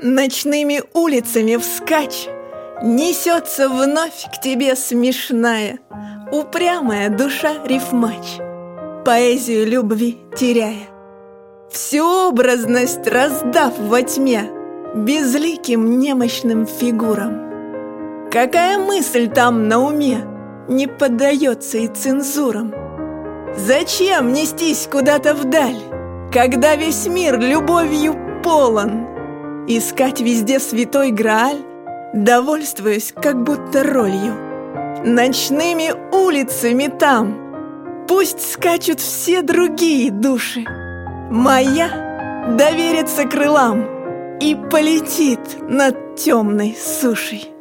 Ночными улицами вскачь. Несется вновь к тебе смешная Упрямая душа рифмач. Поэзию любви теряя Всю образность раздав во тьме Безликим немощным фигурам. Какая мысль там на уме Не поддается и цензурам? Зачем нестись куда-то вдаль Когда весь мир любовью полон Искать везде святой Грааль, Довольствуясь как будто ролью. Ночными улицами там Пусть скачут все другие души. Моя доверится крылам И полетит над темной сушей.